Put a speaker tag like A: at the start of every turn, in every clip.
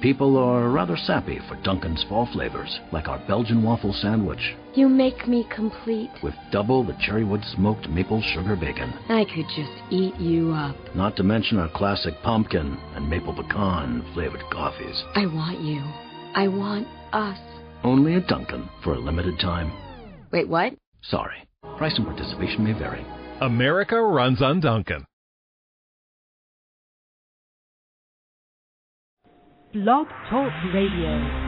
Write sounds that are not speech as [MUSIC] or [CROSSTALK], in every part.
A: People are rather sappy for Dunkin's fall flavors, like our Belgian waffle sandwich.
B: You make me complete.
A: With double the cherrywood smoked maple sugar bacon.
B: I could just eat you up.
A: Not to mention our classic pumpkin and maple pecan flavored coffees.
B: I want you. I want us.
A: Only at Dunkin' for a limited time.
B: Wait, what?
A: Sorry. Price and participation may vary.
C: America runs on Dunkin'.
D: Blog Talk Radio.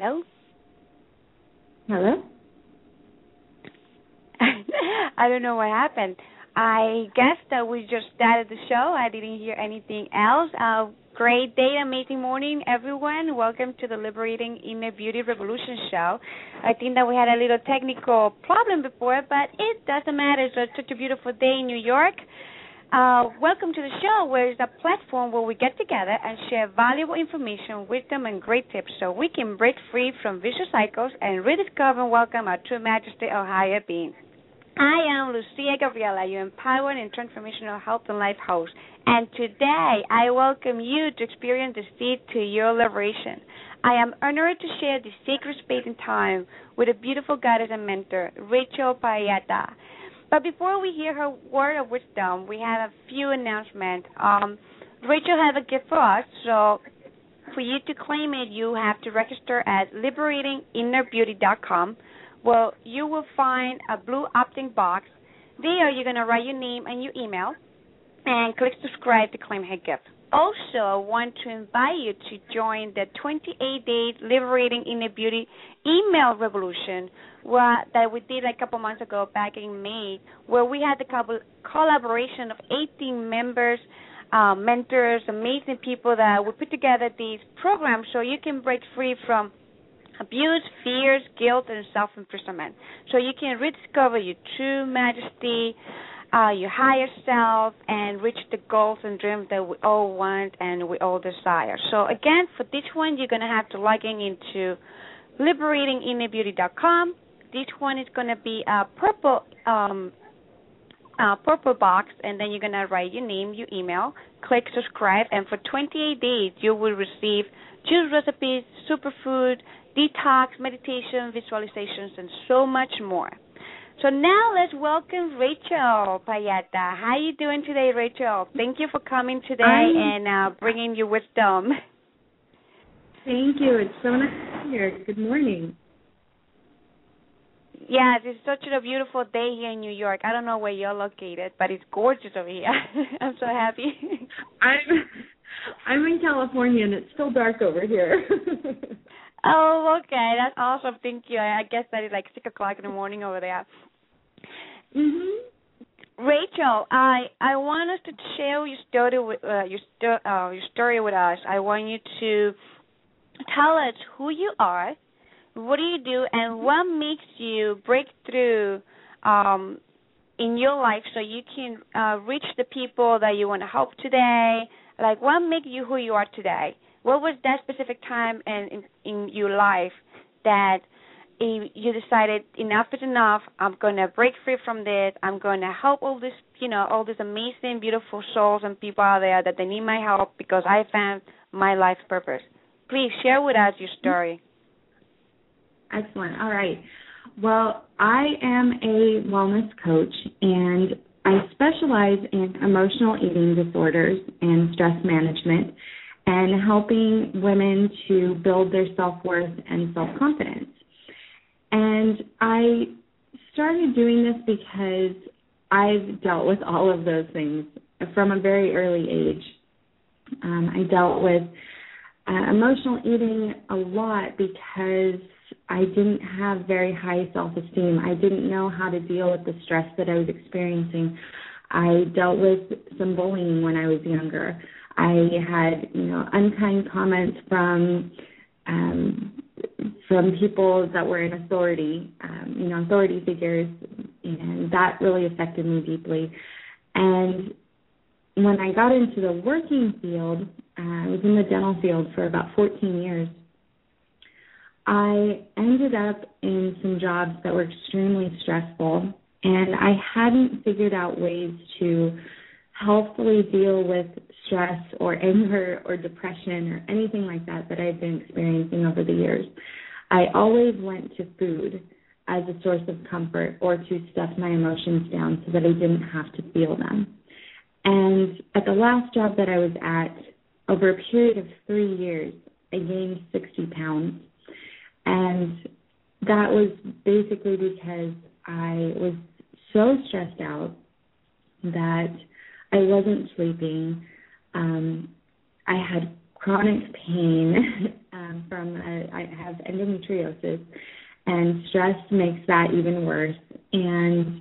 E: Hello?
F: Hello? [LAUGHS]
E: I don't know what happened. I guess that we just started the show. I didn't hear anything else. Uh, great day, amazing morning, everyone. Welcome to the Liberating Inner Beauty Revolution show. I think that we had a little technical problem before, but it doesn't matter. It's such a beautiful day in New York. Uh, welcome to the show, where it's a platform where we get together and share valuable information, wisdom, and great tips so we can break free from vicious cycles and rediscover and welcome our true majesty of higher being. I am Lucia Gabriela, your empowered and transformational health and life host, and today I welcome you to experience the seed to your liberation. I am honored to share this sacred space and time with a beautiful goddess and mentor, Rachel Payata. But before we hear her word of wisdom, we have a few announcements. Um, Rachel has a gift for us, so for you to claim it, you have to register at liberatinginnerbeauty.com. Well, you will find a blue opt-in box. There, you're going to write your name and your email, and click subscribe to claim her gift. Also, I want to invite you to join the 28 day Liberating Inner Beauty email revolution where, that we did a couple months ago back in May, where we had the co- collaboration of 18 members, uh, mentors, amazing people that we put together these programs so you can break free from abuse, fears, guilt, and self imprisonment. So you can rediscover your true majesty, uh, your higher self, and reach the goals and dreams that we all want and we all desire. So again, for this one, you're to have to log in into liberatinginnerbeauty.com. This one is to be a purple um, purple box, and then you're to write your name, your email, click subscribe, and for 28 days you will receive juice recipes, superfood, detox, meditation, visualizations, and so much more. So now let's welcome Rachel Payata. How are you doing today, Rachel? Thank you for coming today
F: I'm...
E: and uh, bringing your wisdom.
F: Thank you. It's so nice to be here. Good morning.
E: Yes, it's such a beautiful day here in New York. I don't know where you're located, but it's gorgeous over here. [LAUGHS] I'm so happy.
F: I'm I'm in California and it's still dark over here. [LAUGHS]
E: oh, okay, that's awesome. Thank you. I guess that is like six o'clock in the morning over there.
F: Mhm.
E: Rachel, I I want us to share your story with uh, your sto- uh, your story with us. I want you to tell us who you are, what do you do, and what makes you break through um, in your life so you can uh, reach the people that you want to help today. Like, what makes you who you are today? What was that specific time in in, in your life that you decided enough is enough. I'm going to break free from this. I'm going to help all this, you know, all these amazing, beautiful souls and people out there that they need my help because I found my life's purpose. Please share with us your story.
F: Excellent. All right. Well, I am a wellness coach and I specialize in emotional eating disorders and stress management and helping women to build their self worth and self confidence. And I started doing this because I've dealt with all of those things from a very early age. Um, I dealt with uh, emotional eating a lot because I didn't have very high self esteem. I didn't know how to deal with the stress that I was experiencing. I dealt with some bullying when I was younger. I had, you know, unkind comments from um from people that were in authority, um, you know, authority figures, and that really affected me deeply. And when I got into the working field, uh, I was in the dental field for about 14 years. I ended up in some jobs that were extremely stressful, and I hadn't figured out ways to healthfully deal with stress or anger or depression or anything like that that I've been experiencing over the years. I always went to food as a source of comfort or to stuff my emotions down so that I didn't have to feel them. And at the last job that I was at, over a period of three years, I gained 60 pounds. And that was basically because I was so stressed out that I wasn't sleeping. Um, I had chronic pain [LAUGHS] um, from a, I have endometriosis, and stress makes that even worse. And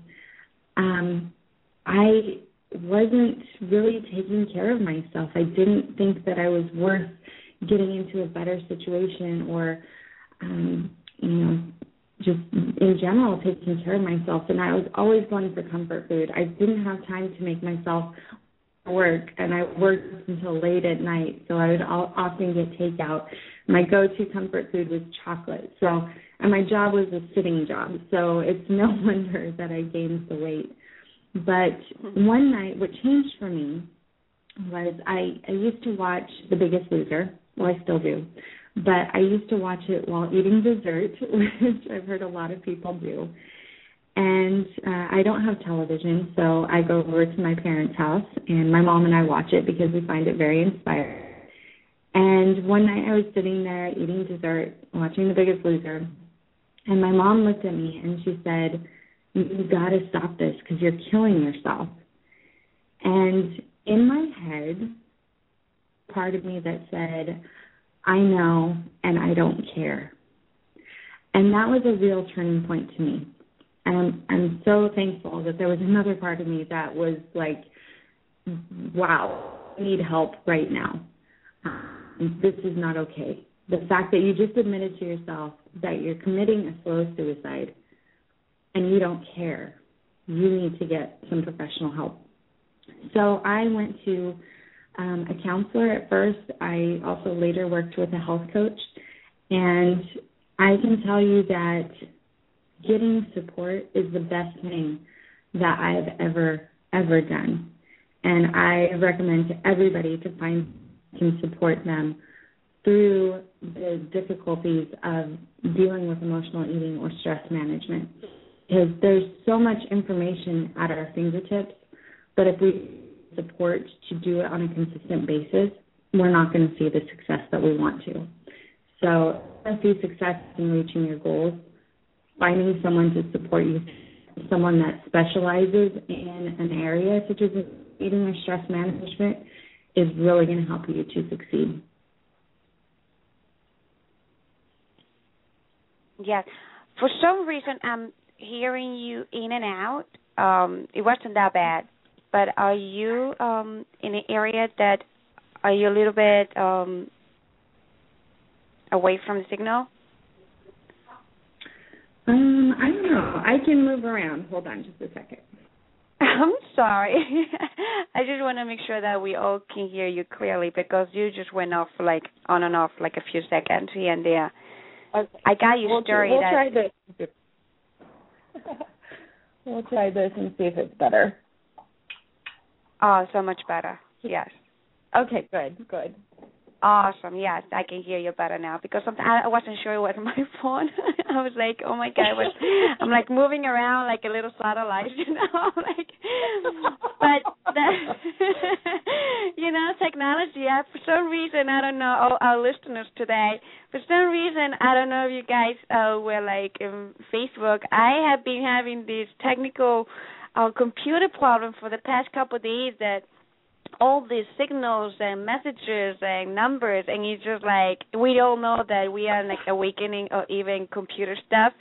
F: um, I wasn't really taking care of myself. I didn't think that I was worth getting into a better situation or, um, you know, just in general taking care of myself. And I was always going for comfort food. I didn't have time to make myself work, and I worked until late at night, so I would often get takeout. My go-to comfort food was chocolate. So, and my job was a sitting job, so it's no [LAUGHS] wonder that I gained the weight. But one night, what changed for me was I I used to watch The Biggest Loser. Well, I still do, but I used to watch it while eating dessert, [LAUGHS] which I've heard a lot of people do. And uh, I don't have television, so I go over to my parents' house, and my mom and I watch it because we find it very inspiring. And one night I was sitting there eating dessert, watching The Biggest Loser, and my mom looked at me and she said, You've got to stop this because you're killing yourself. And in my head, part of me that said, I know and I don't care. And that was a real turning point to me. And I'm, so thankful that there was another part of me that was like, wow, I need help right now. Um, this is not okay. The fact that you just admitted to yourself that you're committing a slow suicide and you don't care, you need to get some professional help. So I went to um, a counselor at first. I also later worked with a health coach. And I can tell you that getting support is the best thing that I've ever, ever done. And I recommend to everybody to find can support them through the difficulties of dealing with emotional eating or stress management Because there's so much information at our fingertips, but if we support to do it on a consistent basis, we're not going to see the success that we want to. So, to see success in reaching your goals, finding someone to support you, someone that specializes in an area such as eating or stress management, is really going to help you to succeed.
E: Yes. For some reason, I'm hearing you in and out. Um, it wasn't that bad, but are you um, in an area that are you a little bit um, away from the signal?
F: Um, I don't know. I can move around. Hold on just a second. [LAUGHS]
E: I'm sorry. [LAUGHS] I just want to make sure that we all can hear you clearly because you just went off like on and off like a few seconds here and there.
F: Okay.
E: I got your
F: we'll,
E: story.
F: We'll
E: that,
F: try this. [LAUGHS] we'll try this and see if it's better.
E: Oh, so much better. Yes.
F: Okay, good, good.
E: Awesome. Yes, I can hear you better now because sometimes I wasn't sure it was [LAUGHS] my phone. [LAUGHS] I was like, oh my god, was, I'm like moving around like a little satellite, [LAUGHS] you know, like. But the, you know, technology. I, for some reason, I don't know all our listeners today. For some reason, I don't know if you guys uh, were like in Facebook. I have been having these technical uh, computer problem for the past couple of days that all these signals and messages and numbers and it's just like we all know that we are like awakening or even computer stuff.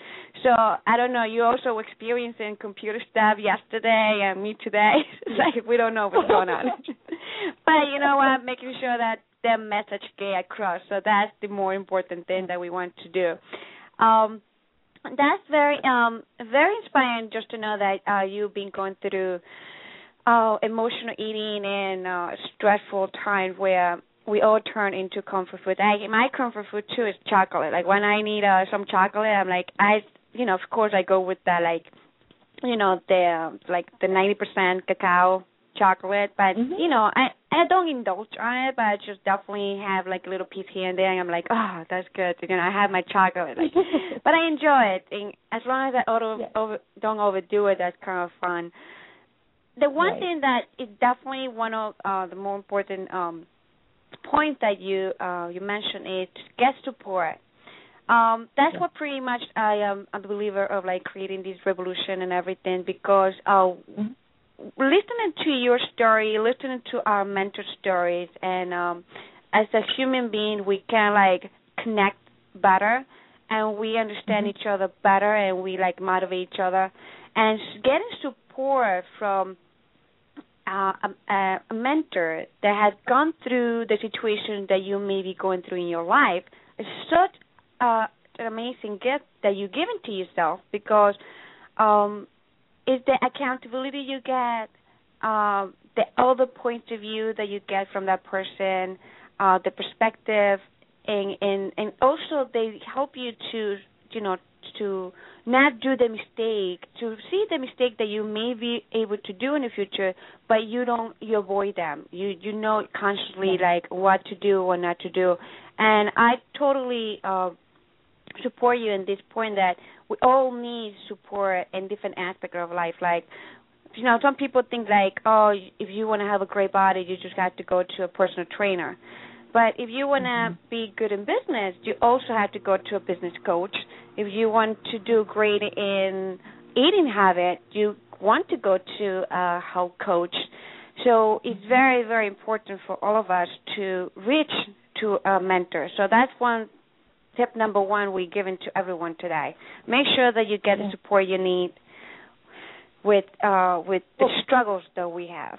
E: So i don't know you also experiencing computer stuff yesterday and me today? [LAUGHS] It's like we don't know what's going on. [LAUGHS] But you know what? Making sure that the message get across. So that's the more important thing that we want to do. Um that's very um very inspiring just to know that uh you've been going through uh emotional eating and uh stressful times where we all turn into comfort food. I my comfort food too is chocolate. Like when I need uh some chocolate I'm like I you know, of course I go with the like you know, the like the ninety percent cacao chocolate, but
F: Mhm.
E: you know, I I don't indulge on it, but I just definitely have like a little piece here and there, and I'm like, oh, that's good. You know, I have my chocolate, like, [LAUGHS] but I enjoy it. And as long as I over,
F: Yeah.
E: over don't overdo it, that's kind of fun. The one
F: Right.
E: thing that is definitely one of uh, the more important um, points that you uh, you mentioned is get support. Um, that's
F: Yeah.
E: what pretty much I am a believer of like creating this revolution and everything because uh,
F: Mhm.
E: Listening to your story, listening to our mentor stories, and um, as a human being, we can like connect better, and we understand
F: Mhm.
E: each other better, and we like motivate each other, and getting support from uh, a, a mentor that has gone through the situation that you may be going through in your life is such uh, an amazing gift that you're giving to yourself because um, it's the accountability you get, um, the other points of view that you get from that person, uh, the perspective, and and and also they help you to you know to not do the mistake, to see the mistake that you may be able to do in the future, but you don't you avoid them. You you know consciously like what to do or not to do. And I totally uh support you in this point that we all need support in different aspects of life. Like, you know, some people think like, oh, if you want to have a great body, you just have to go to a personal trainer. But if you want to mm-hmm. be good in business, you also have to go to a business coach. If you want to do great in eating habit, you want to go to a health coach. So it's mm-hmm. very, very important for all of us to reach to a mentor. So that's one tip number one we're giving to everyone today. Make sure that you get the support you need with uh with the struggles that we have.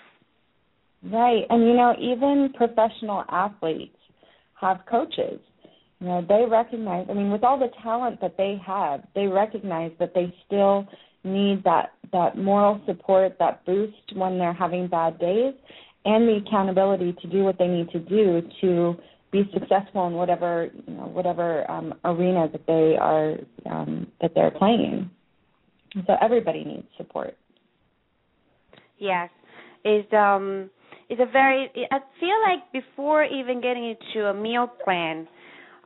F: Right. And you know, even professional athletes have coaches. You know, they recognize I mean, with all the talent that they have, they recognize that they still need that that moral support, that boost when they're having bad days and the accountability to do what they need to do to be successful in whatever you know, whatever um arena that they are um that they're playing. So everybody needs support.
E: Yes. Is um is a very I feel like before even getting into a meal plan,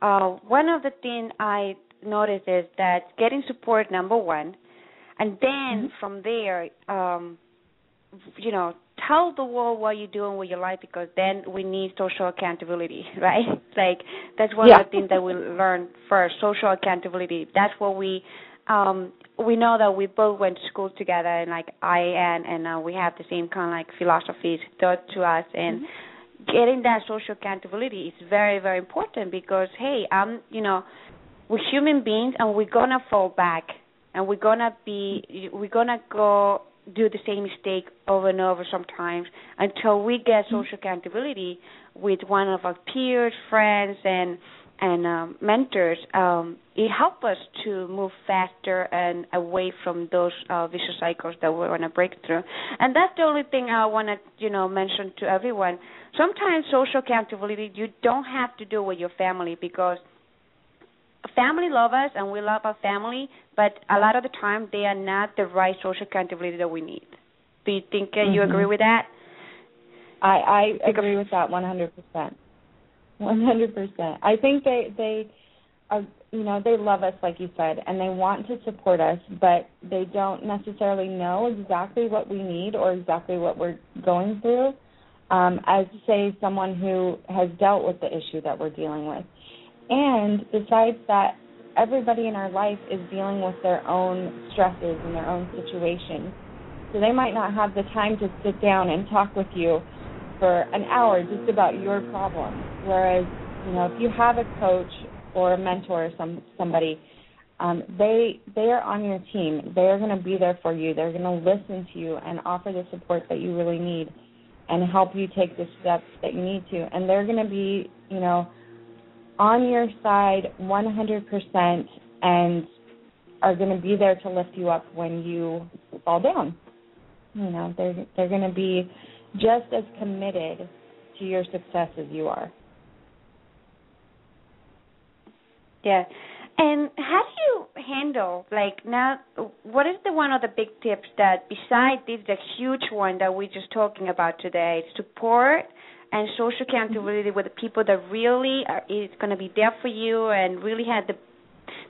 E: uh one of the things I noticed is that getting support number one and then from there um you know tell the world what you're doing with your life because then we need social accountability [LAUGHS] right? Like that's one
F: Yeah.
E: of the things that we learn first social accountability. That's what we um we know that we both went to school together and like i and and uh, we have the same kind of like philosophies taught to us. And getting that social accountability is very very important because hey i'm you know we're human beings and we're gonna fall back and we're gonna be we're gonna go do the same mistake over and over sometimes until we get social accountability with one of our peers, friends, and and um, mentors. Um, it helps us to move faster and away from those uh, vicious cycles that we want to break through. And that's the only thing I want to you know mention to everyone. Sometimes social accountability you don't have to do with your family because family love us and we love our family, but a lot of the time they are not the right social accountability that we need. Do you think uh, you
F: Mhm.
E: agree with that?
F: I I agree with that 100%. 100%. I think they they are you know they love us like you said and they want to support us but they don't necessarily know exactly what we need or exactly what we're going through um as say someone who has dealt with the issue that we're dealing with and besides that everybody in our life is dealing with their own stresses and their own situations so they might not have the time to sit down and talk with you for an hour just about your problem. Whereas, you know, if you have a coach or a mentor or some somebody, um, they they are on your team. They are going to be there for you. They're going to listen to you and offer the support that you really need, and help you take the steps that you need to. And they're going to be, you know, on your side 100% and are going to be there to lift you up when you fall down. You know, they're they're going to be just as committed to your success as you are.
E: Yeah. And how do you handle like now what is the one of the big tips that besides this the huge one that we're just talking about today, support and social accountability with the people that really are is going to be there for you and really had the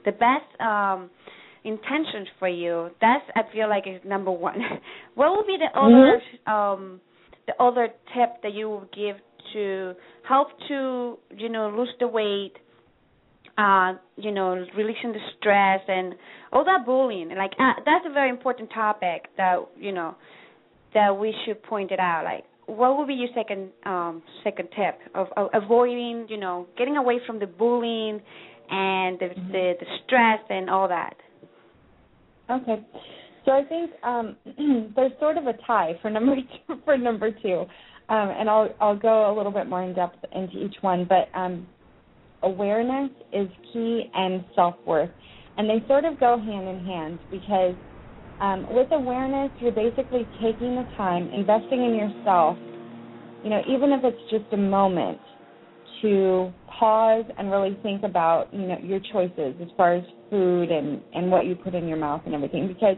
E: the best um intentions for you. That's I feel like is number one. [LAUGHS] what would be the other
F: mm-hmm.
E: um the other tip that you would give to help to you know lose the weight, uh, you know releasing the stress and all that bullying. Like uh, that's a very important topic that you know that we should point it out. Like what would be your second um second tip of, of avoiding you know getting away from the bullying and the,
F: mm-hmm.
E: the the stress and all that
F: Okay. So I think um, [CLEARS THROAT] there's sort of a tie for number [LAUGHS] two, for number two, um, and I'll I'll go a little bit more in depth into each one. But um, awareness is key, and self worth, and they sort of go hand in hand because um, with awareness, you're basically taking the time, investing in yourself. You know, even if it's just a moment, to pause and really think about you know your choices as far as food and and what you put in your mouth and everything because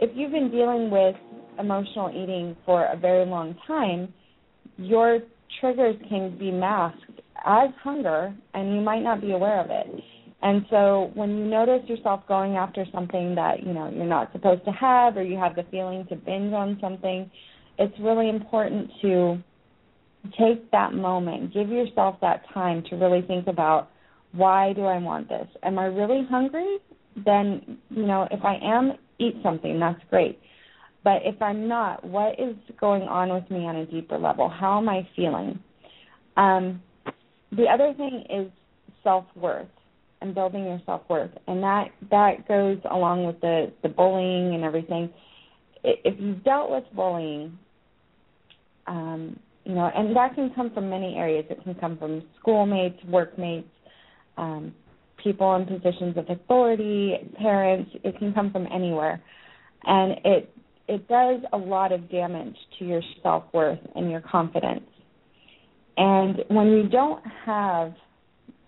F: if you've been dealing with emotional eating for a very long time your triggers can be masked as hunger and you might not be aware of it and so when you notice yourself going after something that you know you're not supposed to have or you have the feeling to binge on something it's really important to take that moment, give yourself that time to really think about why do I want this? Am I really hungry? Then, you know, if I am, eat something, that's great. But if I'm not, what is going on with me on a deeper level? How am I feeling? Um, the other thing is self worth and building your self worth, and that that goes along with the the bullying and everything. If you've dealt with bullying, um, you know, and that can come from many areas. It can come from schoolmates, workmates, um, people in positions of authority, parents. It can come from anywhere, and it it does a lot of damage to your self worth and your confidence. And when you don't have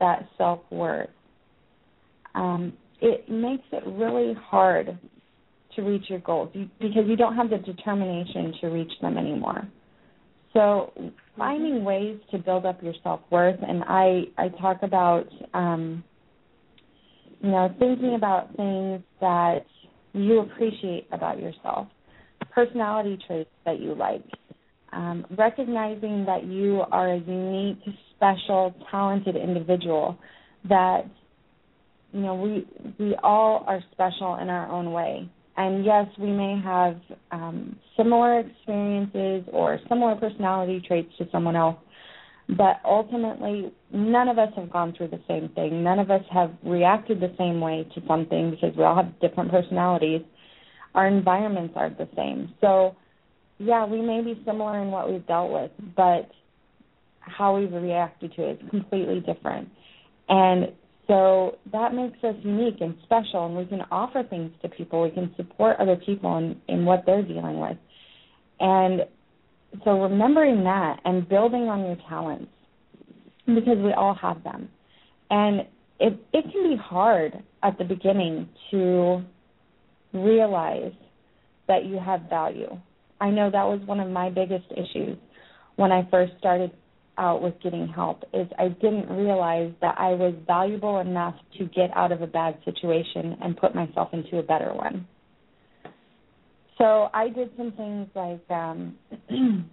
F: that self worth, um, it makes it really hard to reach your goals because you don't have the determination to reach them anymore. So finding ways to build up your self worth, and I I talk about um, you know thinking about things that you appreciate about yourself, personality traits that you like, um, recognizing that you are a unique, special, talented individual. That you know we we all are special in our own way, and yes, we may have um, similar experiences or similar personality traits to someone else, but ultimately, none of us have gone through the same thing. None of us have reacted the same way to something because we all have different personalities. Our environments aren't the same. So, yeah, we may be similar in what we've dealt with, but how we've reacted to it is completely different. And so that makes us unique and special, and we can offer things to people. We can support other people in, in what they're dealing with. And so remembering that and building on your talents, because we all have them. And it, it can be hard at the beginning to realize that you have value. I know that was one of my biggest issues when I first started out with getting help is I didn't realize that I was valuable enough to get out of a bad situation and put myself into a better one. So I did some things like um [CLEARS THROAT]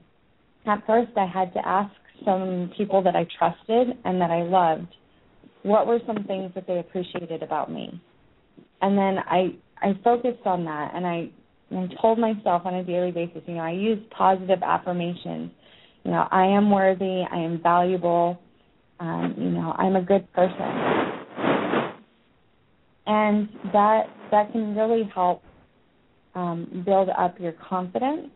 F: at first I had to ask some people that I trusted and that I loved what were some things that they appreciated about me. And then I I focused on that and I I told myself on a daily basis, you know, I used positive affirmations you know, I am worthy, I am valuable, um, you know, I'm a good person. And that that can really help um, build up your confidence.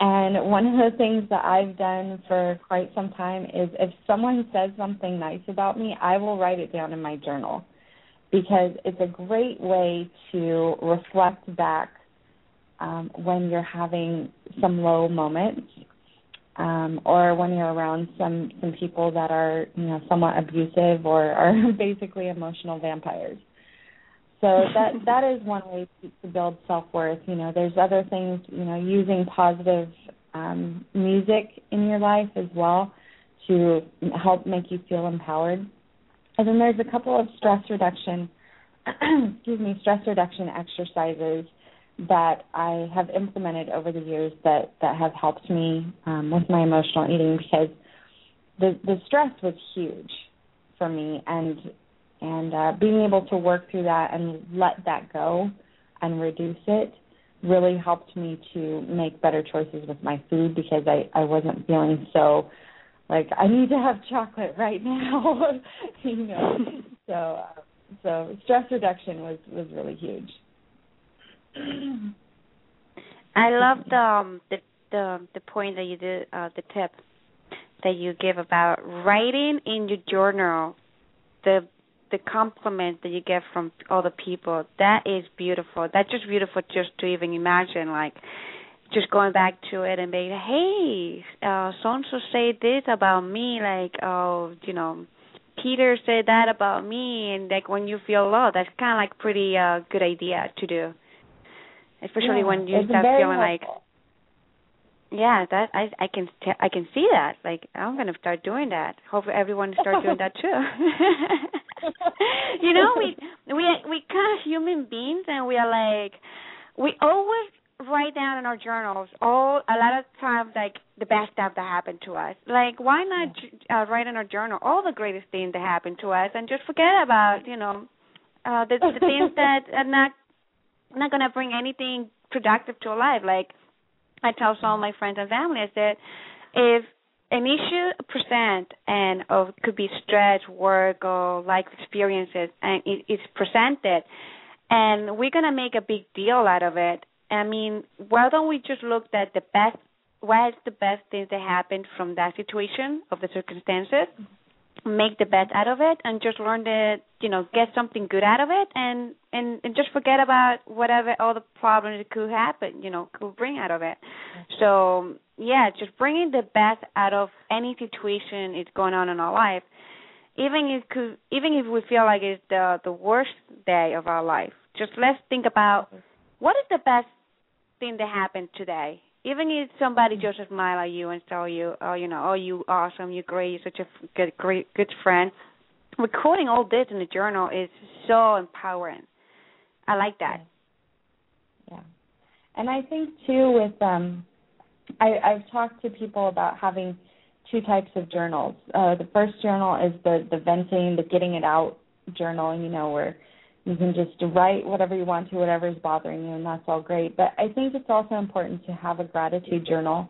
F: And one of the things that I've done for quite some time is if someone says something nice about me, I will write it down in my journal because it's a great way to reflect back um, when you're having some low moments um, or when you're around some some people that are you know somewhat abusive or are [LAUGHS] basically emotional vampires. So that [LAUGHS] that is one way to, build self worth. You know, there's other things. You know, using positive um, music in your life as well to help make you feel empowered. And then there's a couple of stress reduction, [CLEARS THROAT] excuse me, stress reduction exercises that I have implemented over the years that that have helped me um, with my emotional eating because the the stress was huge for me and and uh, being able to work through that and let that go and reduce it really helped me to make better choices with my food because I I wasn't feeling so like I need to have chocolate right now, [LAUGHS] you know. [LAUGHS] So uh, so stress reduction was was really huge.
E: I love the um, the the the point that you did uh, the tip that you give about writing in your journal the the compliment that you get from other people. That is beautiful. That's just beautiful just to even imagine like just going back to it and being hey uh so and so say this about me like oh you know peter said that about me and like when you feel low that's kind of like pretty uh good idea to do especially
F: yeah,
E: when you start feeling helpful. like yeah that i i can t- i can see that. Like i'm going to start doing that. Hopefully everyone start doing that too. [LAUGHS] You know we we we kind of human beings and we are like we always write down in our journals all a lot of times like the best stuff that happened to us. Like why not uh, write in our journal all the greatest things that happened to us and just forget about you know uh the, the things that are not not to bring anything productive to life. Like I tell some of my friends and family, I said, if an issue present and of could be stress, work, or life experiences, and it, it's presented, and we're gonna make a big deal out of it. I mean, why don't we just look at the best? What is the best thing that happened from that situation of the circumstances? Mm-hmm. Make the best out of it and just learn to you know get something good out of it and and and just forget about whatever all the problems it could happen you know could bring out of it. So yeah just bringing the best out of any situation is going on in our life. Even if could even if we feel like it's the the worst day of our life just let's think about mm-hmm. what is the best thing that happened today even if somebody mm. just smile at you and tell you, oh, you know, oh, you awesome, you're great, you're such a good, great, good friend. Recording all this in the journal is so empowering. I like that.
F: Yeah, and I think too with um, I, I've talked to people about having two types of journals. Uh, the first journal is the the venting, the getting it out journal, you know, where you can just write whatever you want to, whatever is bothering you, and that's all great. But I think it's also important to have a gratitude journal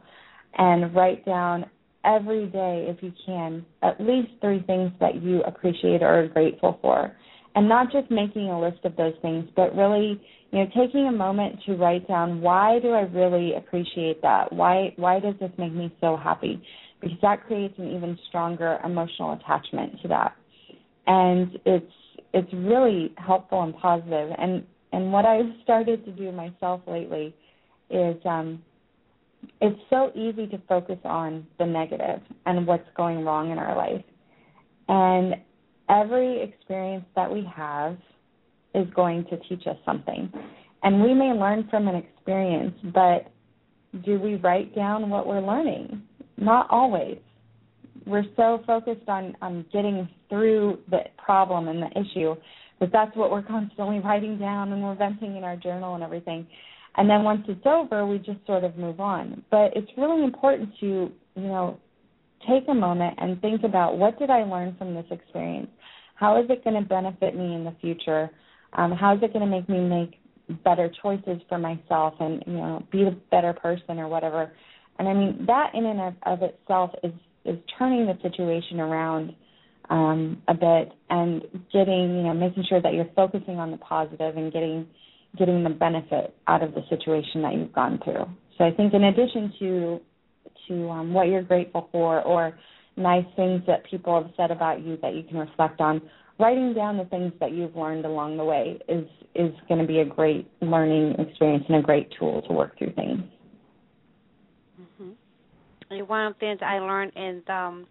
F: and write down every day, if you can, at least three things that you appreciate or are grateful for. And not just making a list of those things, but really, you know, taking a moment to write down why do I really appreciate that? Why why does this make me so happy? Because that creates an even stronger emotional attachment to that. And it's it's really helpful and positive. And and what I've started to do myself lately is um, it's so easy to focus on the negative and what's going wrong in our life. And every experience that we have is going to teach us something. And we may learn from an experience, but do we write down what we're learning? Not always we're so focused on on getting through the problem and the issue that that's what we're constantly writing down and we're venting in our journal and everything. And then once it's over we just sort of move on. But it's really important to you know take a moment and think about what did i learn from this experience? How is it going to benefit me in the future? Um, how is it going to make me make better choices for myself and you know be a better person or whatever? And I mean that in and of, of itself is is turning the situation around um, a bit and getting you know making sure that you're focusing on the positive and getting getting the benefit out of the situation that you've gone through. So I think in addition to to um, what you're grateful for or nice things that people have said about you that you can reflect on, writing down the things that you've learned along the way is is going to be a great learning experience and a great tool to work through things.
E: Mm-hmm. One of the things I learned in um,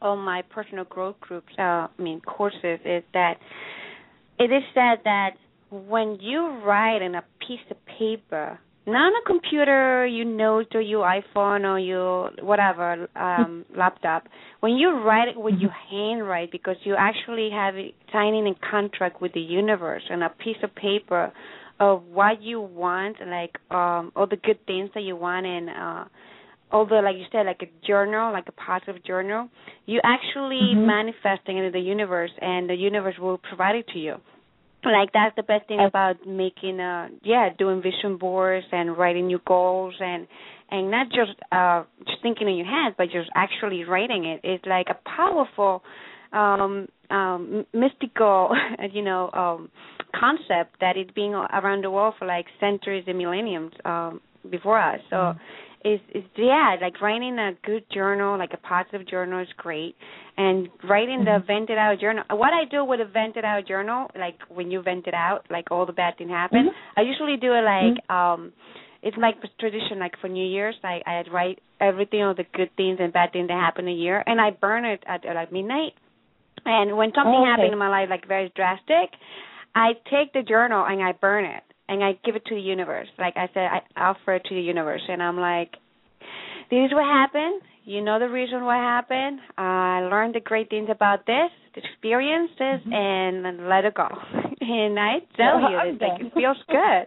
E: all my personal growth groups, uh, I mean courses, is that it is said that when you write in a piece of paper not on a computer, your notes or your iPhone or your whatever um [LAUGHS] laptop. When you write it with your mm-hmm. handwrite, because you actually have signing a contract with the universe and a piece of paper of what you want, like um all the good things that you want and uh the like you said, like a journal, like a positive journal, you actually mm-hmm. manifesting in the universe and the universe will provide it to you. Like that's the best thing about making uh yeah doing vision boards and writing your goals and and not just uh just thinking in your head but just actually writing it. It's like a powerful um um mystical [LAUGHS] you know um concept that it's been around the world for like centuries and millenniums um before us. So mm-hmm is is yeah, like writing a good journal, like a positive journal is great. And writing the mm-hmm. vented out journal. What I do with a vented out journal, like when you vent it out, like all the bad things happen, mm-hmm. I usually do it like mm-hmm. um it's like tradition like for New Year's I I write everything all the good things and bad things that happen a year and I burn it at, at like midnight. And when something oh, okay. happened in my life like very drastic, I take the journal and I burn it and I give it to the universe. Like I said, I offer it to the universe, and I'm like, this is what happened. You know the reason what happened. I learned the great things about this, the experiences, mm-hmm. and let it go. [LAUGHS] and I tell you, it's like it feels good.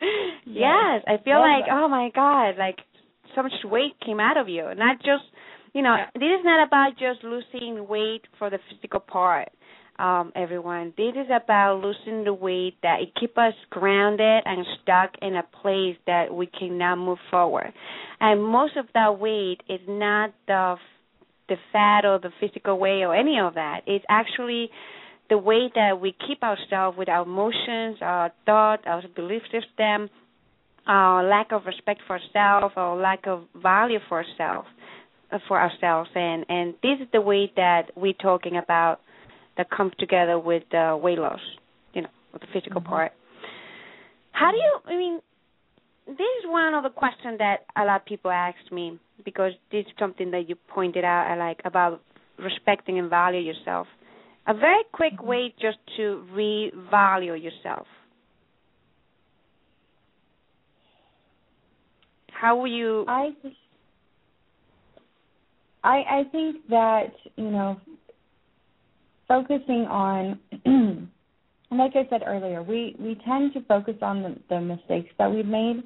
E: [LAUGHS] yes, I feel like oh my god, like so much weight came out of you. Not just, you know, this is not about just losing weight for the physical part um, everyone. This is about losing the weight that it keep us grounded and stuck in a place that we cannot move forward. And most of that weight is not the the fat or the physical weight or any of that. It's actually the way that we keep ourselves with our emotions, our thought, our belief system, our lack of respect for ourselves, our lack of value for ourselves, uh, for ourselves, and and this is the way that we're talking about that comes together with uh, weight loss, you know, with the physical mm-hmm. part. How do you? I mean, this is one of the questions that a lot of people ask me because this is something that you pointed out. I like about respecting and value yourself. A very quick mm-hmm. way just to revalue yourself. How will you?
F: I I I think that you know focusing on [CLEARS THROAT] like I said earlier, we, we tend to focus on the, the mistakes that we've made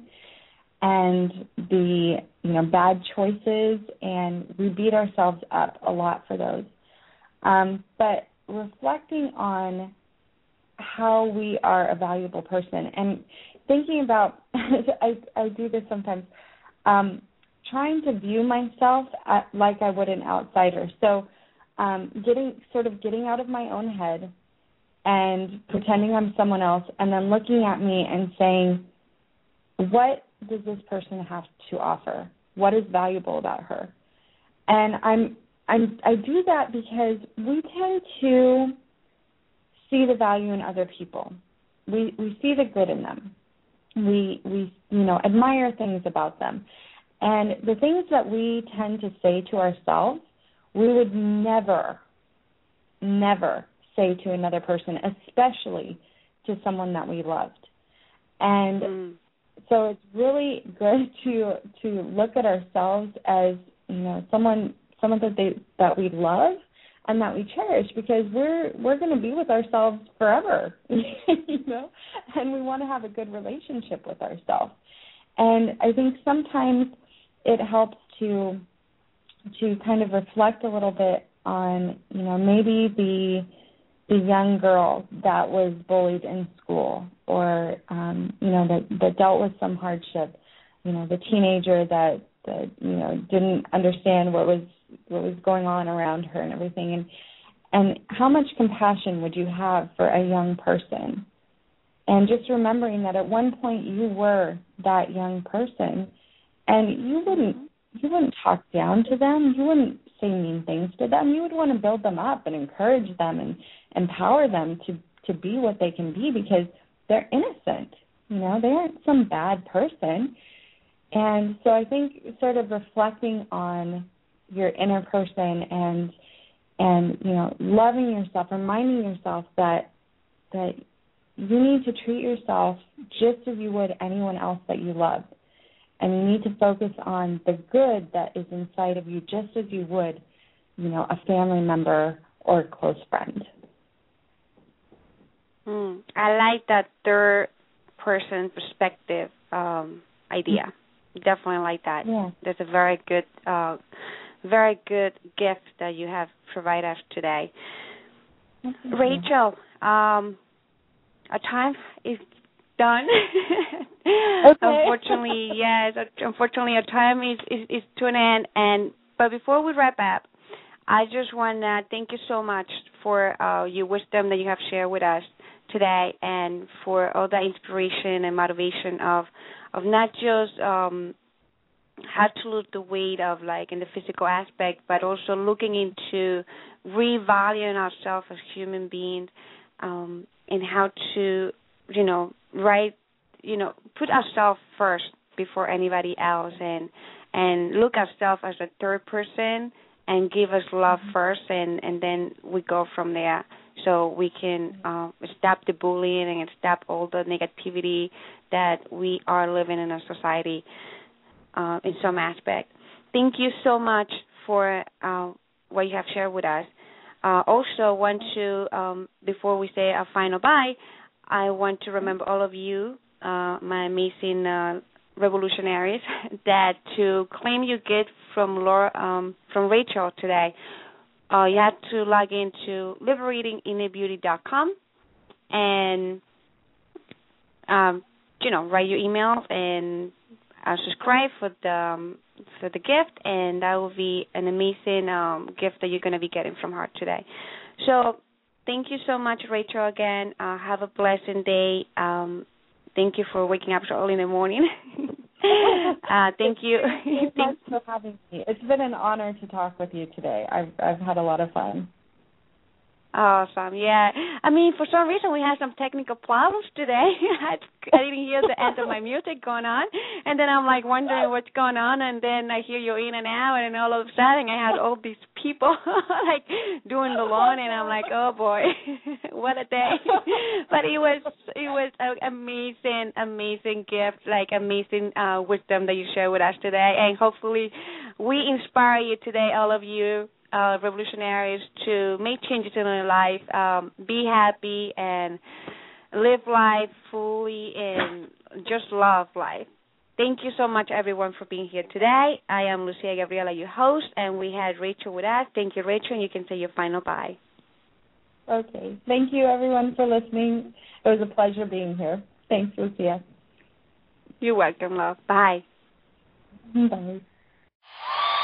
F: and the you know bad choices and we beat ourselves up a lot for those. Um, but reflecting on how we are a valuable person and thinking about [LAUGHS] I, I do this sometimes um, trying to view myself at, like I would an outsider. So um, getting sort of getting out of my own head and pretending I'm someone else, and then looking at me and saying, "What does this person have to offer? What is valuable about her?" And I'm I'm I do that because we tend to see the value in other people. We we see the good in them. We we you know admire things about them. And the things that we tend to say to ourselves we would never, never say to another person, especially to someone that we loved. And mm. so it's really good [LAUGHS] to to look at ourselves as you know someone someone that they that we love and that we cherish because we're we're going to be with ourselves forever, [LAUGHS] you know, and we want to have a good relationship with ourselves. And I think sometimes it helps to to kind of reflect a little bit on, you know, maybe the the young girl that was bullied in school or um, you know, that that dealt with some hardship, you know, the teenager that that you know didn't understand what was what was going on around her and everything. And and how much compassion would you have for a young person? And just remembering that at one point you were that young person and you wouldn't you wouldn't talk down to them. You wouldn't say mean things to them. You would want to build them up and encourage them and empower them to to be what they can be because they're innocent you know they aren't some bad person. And so i think sort of reflecting on your inner person and and you know loving yourself reminding yourself that that you need to treat yourself just as you would anyone else that you love and you need to focus on the good that is inside of you just as you would you know a family member or a close friend
E: mm, i like that third person perspective um idea definitely like that
F: yeah.
E: that's a very good uh very good gift that you have provided us today. Rachel, um, our time is done. [LAUGHS] [LAUGHS]
F: okay.
E: unfortunately, yes. Unfortunately, our time is, is is to an end. And but before we wrap up, I just want to thank you so much for uh, your wisdom that you have shared with us today, and for all the inspiration and motivation of of not just um, how to lose the weight of like in the physical aspect, but also looking into revaluing ourselves as human beings, um, and how to, you know, right, you know, put ourselves first before anybody else, and and look ourselves as a third person, and give us love mm-hmm. first, and and then we go from there. So we can uh, stop the bullying and stop all the negativity that we are living in our society uh, in some aspect. Thank you so much for uh, what you have shared with us. Uh, also, want to um, before we say a final bye, I want to remember all of you, uh, my amazing uh, revolutionaries, [LAUGHS] that to claim your gift from Laura, um, from Rachel today, uh, you have to log into liberatinginnerbeauty.com and um, you know write your email and uh, subscribe for the um, for the gift, and that will be an amazing um, gift that you're going to be getting from her today. So, thank you so much, Rachel. Again, uh, have a blessed day. Um, thank you for waking up so early in the morning. [LAUGHS] uh, thank you.
F: Thanks [LAUGHS] for having me. It's been an honor to talk with you today. I've I've had a lot of fun.
E: Awesome. Yeah. I mean, for some reason we had some technical problems today. [LAUGHS] I didn't hear the end of my [LAUGHS] music going on, and then I'm like wondering what's going on, and then I hear you in and out, and all of a sudden I had all these people [LAUGHS] like doing the lawn, and I'm like, oh boy, what a day! but it was it was an amazing, amazing gift, like amazing uh wisdom that you share with us today, and hopefully we inspire you today, all of you uh, revolutionaries to make changes in their life, um, be happy, and live life fully and just love life. Thank you so much, everyone, for being here today. I am Lucia Gabriela, your host, and we had Rachel with us. Thank you, Rachel, and you can say your final bye.
F: Okay. Thank you, everyone, for listening. It was a pleasure being here. Thanks, Lucia.
E: You're welcome, love. Bye.
F: Bye.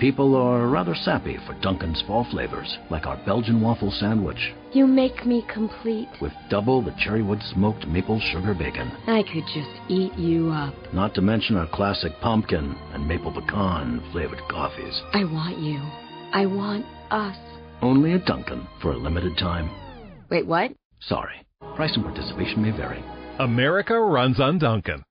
A: People are rather sappy for Dunkin's fall flavors, like our Belgian waffle sandwich.
B: You make me complete.
A: With double the cherrywood smoked maple sugar bacon.
B: I could just eat you up.
A: Not to mention our classic pumpkin and maple pecan flavored coffees.
B: I want you. I want us.
A: Only at Dunkin' for a limited time.
B: Wait, what?
A: Sorry. Price and participation may vary.
C: America runs on Dunkin'.